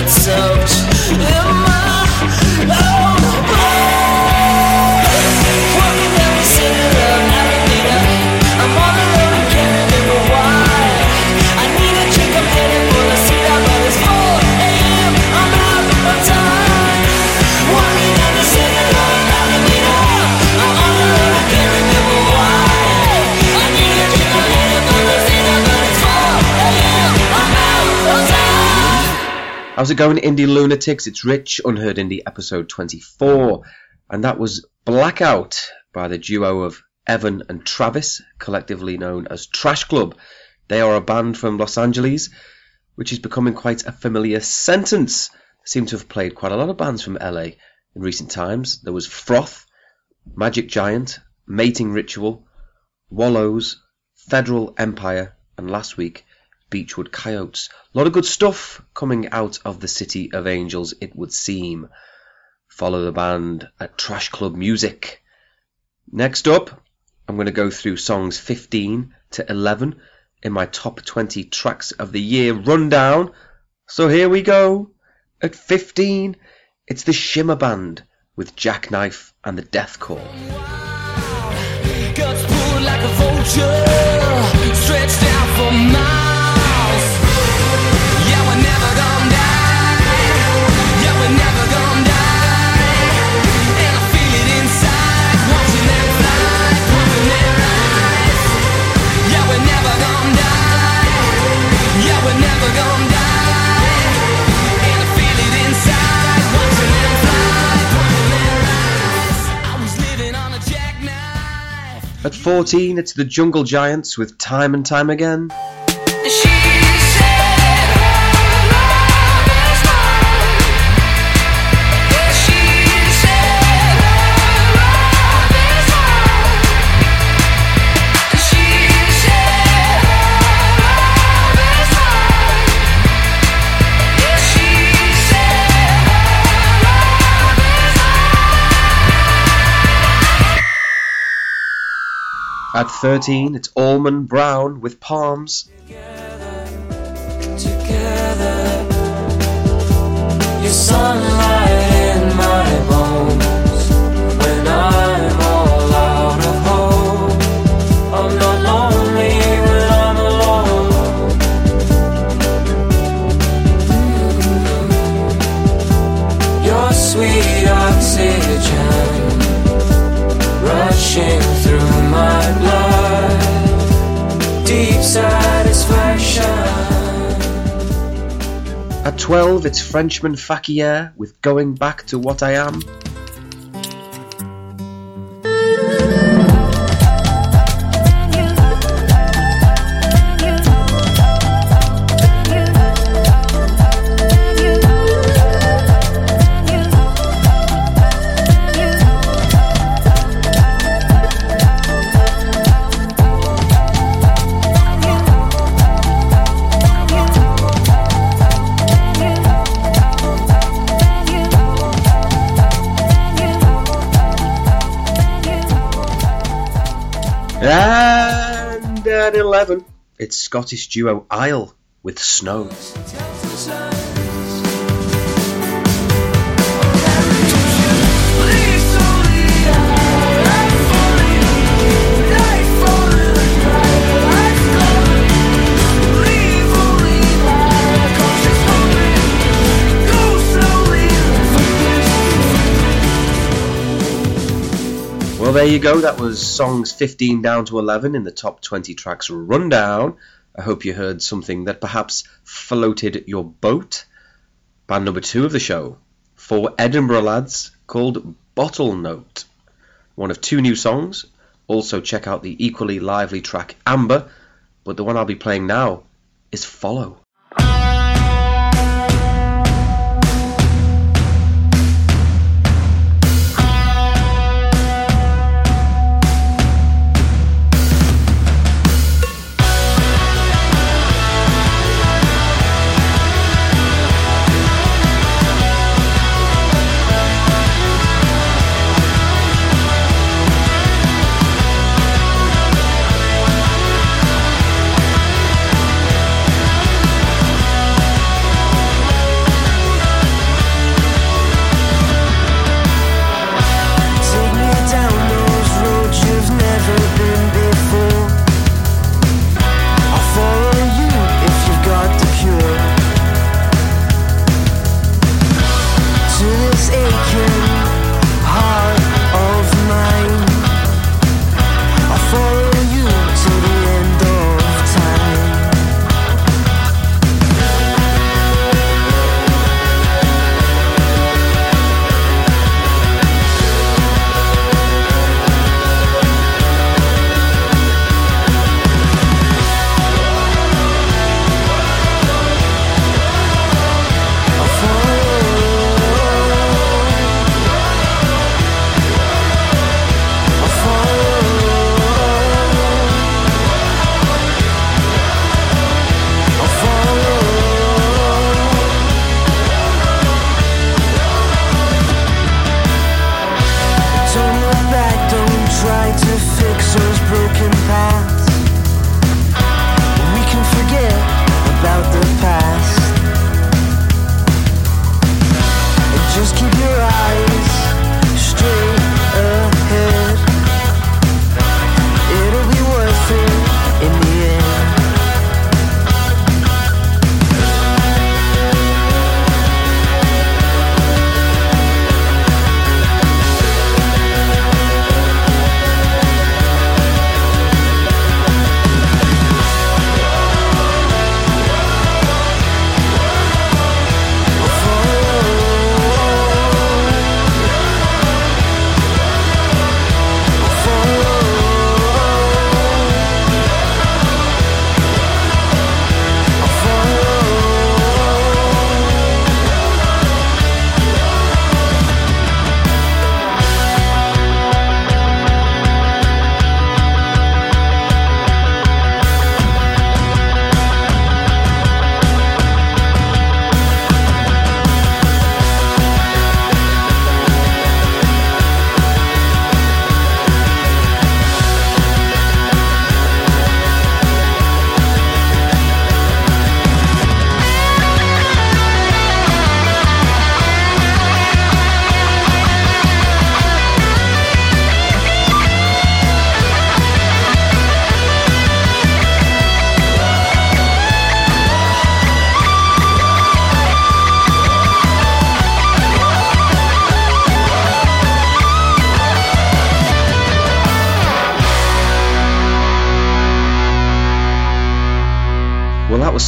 It's soaked. How's it going, Indie Lunatics? It's Rich, Unheard Indie, episode 24. And that was Blackout by the duo of Evan and Travis, collectively known as Trash Club. They are a band from Los Angeles, which is becoming quite a familiar sentence. Seem to have played quite a lot of bands from LA in recent times. There was Froth, Magic Giant, Mating Ritual, Wallows, Federal Empire, and last week Beachwood Coyotes. A lot of good stuff coming out of the City of Angels, it would seem. Follow the band at Trash Club Music. Next up, I'm going to go through songs 15 to 11 in my top 20 tracks of the year rundown. So here we go. At 15, it's the Shimmer Band with Jackknife and the Death Call. Guts At 14, it's the Jungle Giants with Time and Time Again. At 13, it's Allman Brown with Palms. Together, together, 12, it's Frenchman Fakear with Going Back to What I Am. 11, it's Scottish duo Isle with Snow. There you go. That was songs 15 down to 11 in the top 20 tracks rundown. I hope you heard something that perhaps floated your boat. Band number two of the show, four Edinburgh lads called Bottle Note. One of two new songs. Also, check out the equally lively track Amber, but the one I'll be playing now is Follow.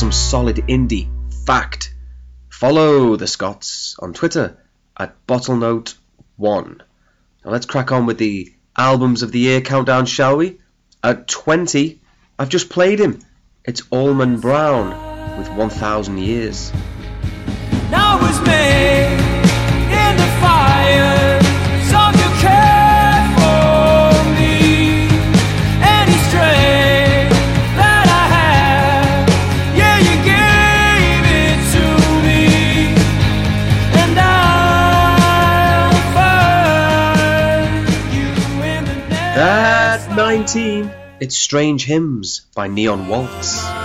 Some solid indie. Fact. Follow the Scots on Twitter at BottleNote1. Now let's crack on with the albums of the year countdown, shall we? At 20, I've just played him. It's Allman Brown with 1000 Years. Now me 19, it's Strange Hymns by Neon Waltz.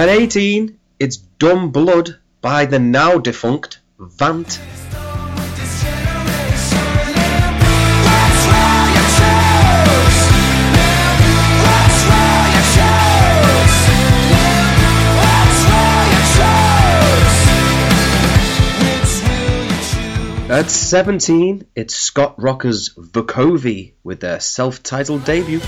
At 18, it's Dumb Blood by the now defunct Vant. At 17, it's Scott Rocker's Vukovi with their self-titled debut.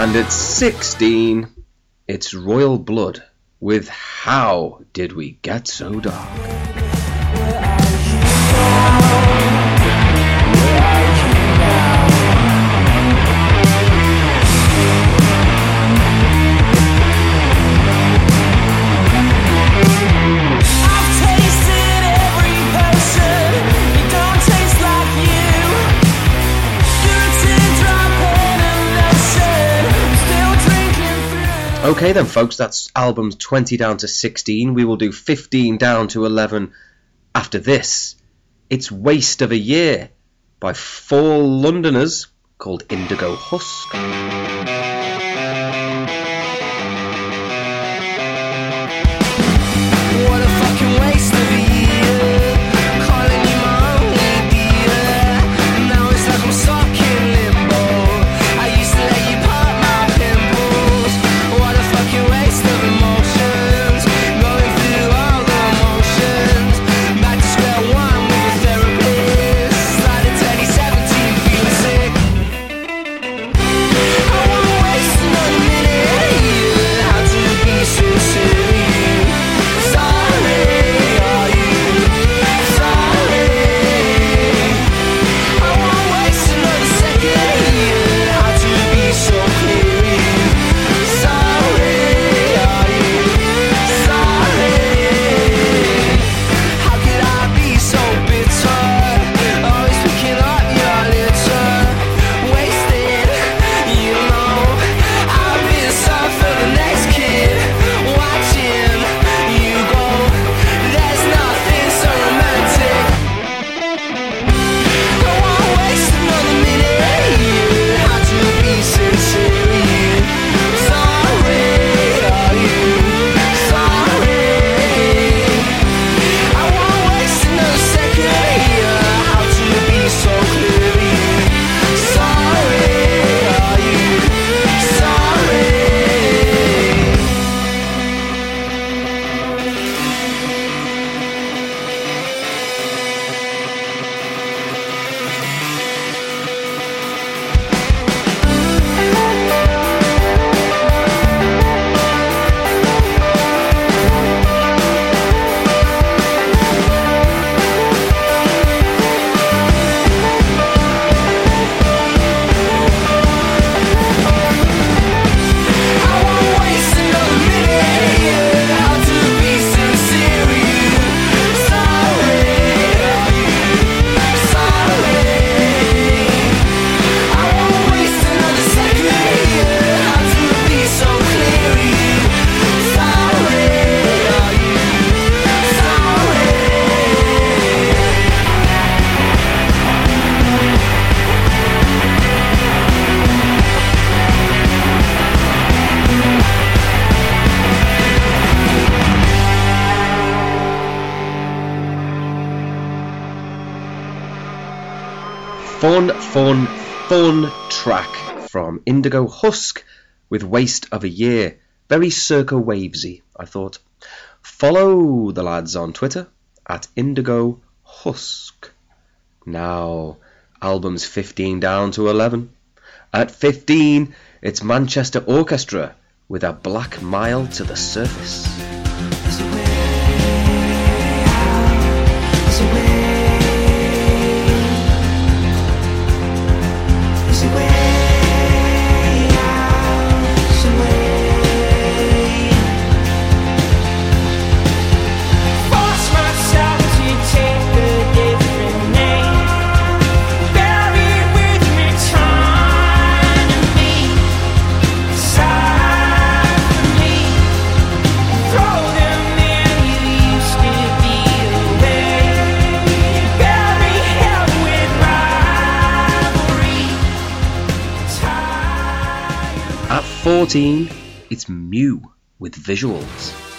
And at 16, it's Royal Blood with How Did We Get So Dark? Okay then folks, that's albums 20 down to 16. We will do 15 down to 11 after this. It's Waste of a Year by four Londoners called Indigo Husk. Fun, fun, track from Indigo Husk with Waste of a Year. Very circa wavesy, I thought. Follow the lads on Twitter at Indigo Husk. Now, albums 15 down to 11. At 15, it's Manchester Orchestra with a black mile to the surface. 14, it's Mew with visuals.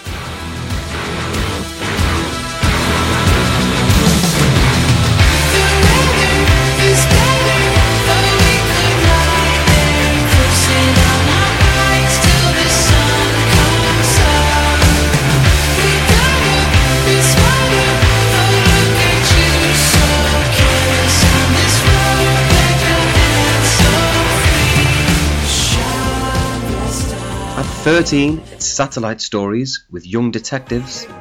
13, it's Satellite Stories with Young Detectives. No,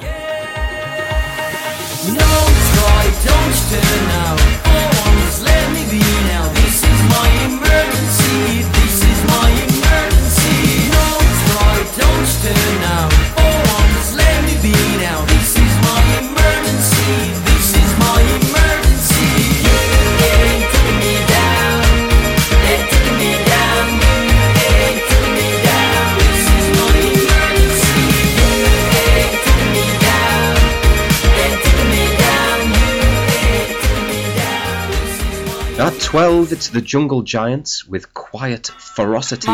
12, it's the Jungle Giants with Quiet Ferocity.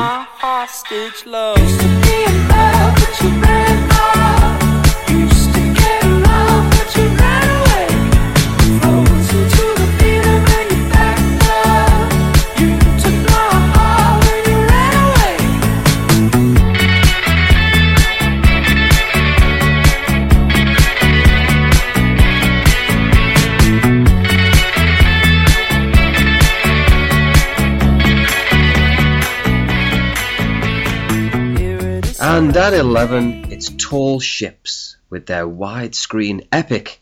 At 11, it's Tall Ships with their widescreen epic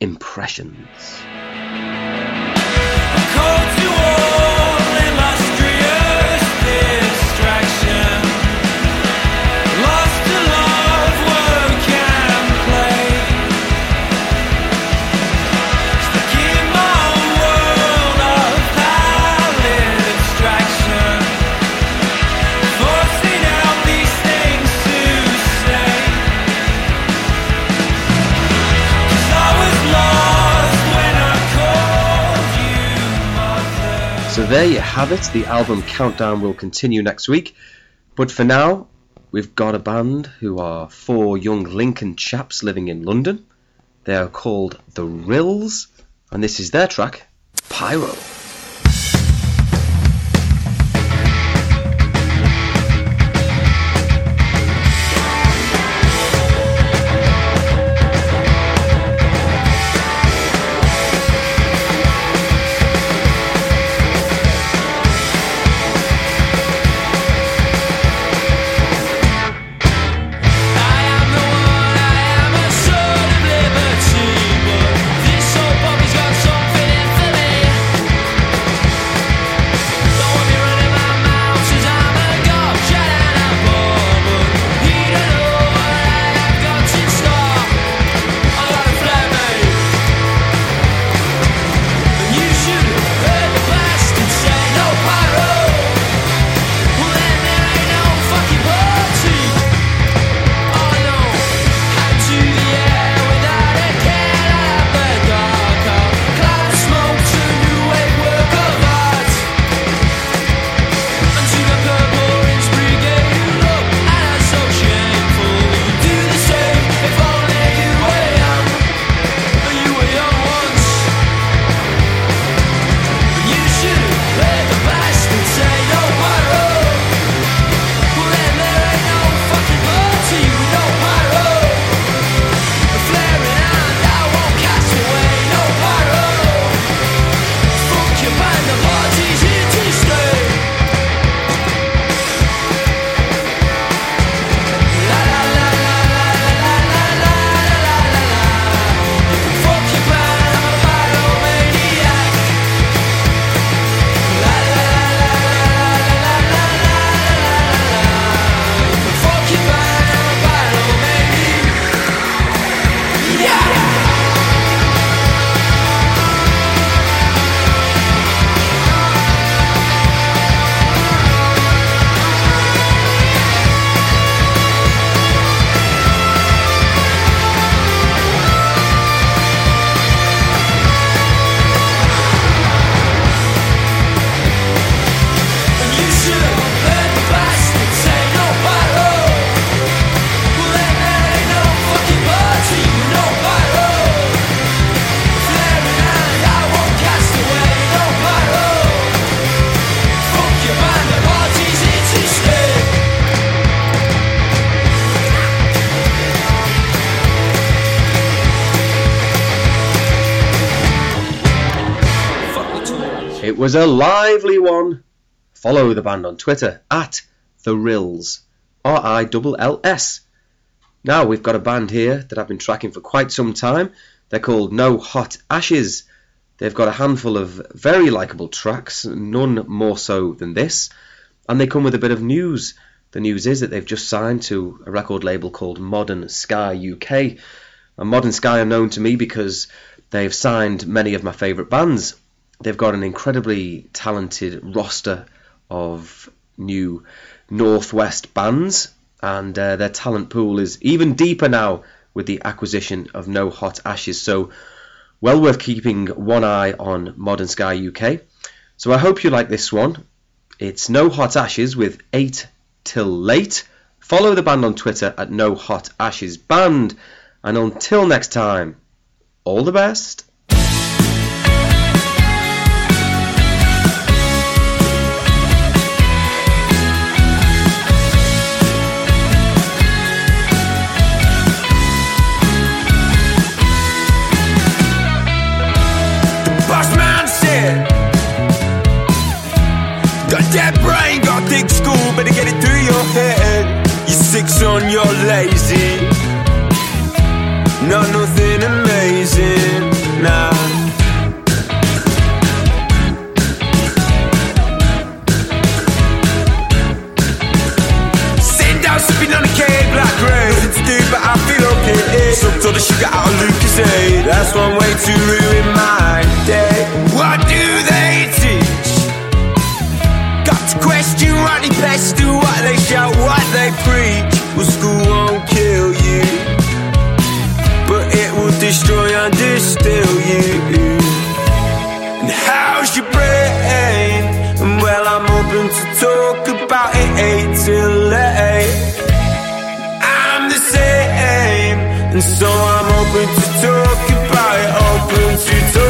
Impressions. There you have it. The album countdown will continue next week. But for now, we've got a band who are four young Lincoln chaps living in London. They are called The Rills, and this is their track, Pyro. Was a lively one. Follow the band on Twitter at The Rills. R I L L S. Now we've got a band here that I've been tracking for quite some time. They're called No Hot Ashes. They've got a handful of very likeable tracks, none more so than this, and they come with a bit of news. The news is that they've just signed to a record label called Modern Sky UK. And Modern Sky are known to me because they've signed many of my favourite bands. They've got an incredibly talented roster of new Northwest bands, and uh, their talent pool is even deeper now with the acquisition of No Hot Ashes. So, well worth keeping one eye on Modern Sky UK. So, I hope you like this one. It's No Hot Ashes with 8 Till Late. Follow the band on Twitter at No Hot Ashes Band. And until next time, all the best. Six on, you're lazy. Not nothing amazing, nah. Sitting down, sipping on a K, black rain. Nothing to do, but I feel okay eh. Sucked all the sugar out of Lucozade. That's one way to ruin my Open to talk about it eight till eight. I'm the same, and so I'm open to talk about it, open to talk.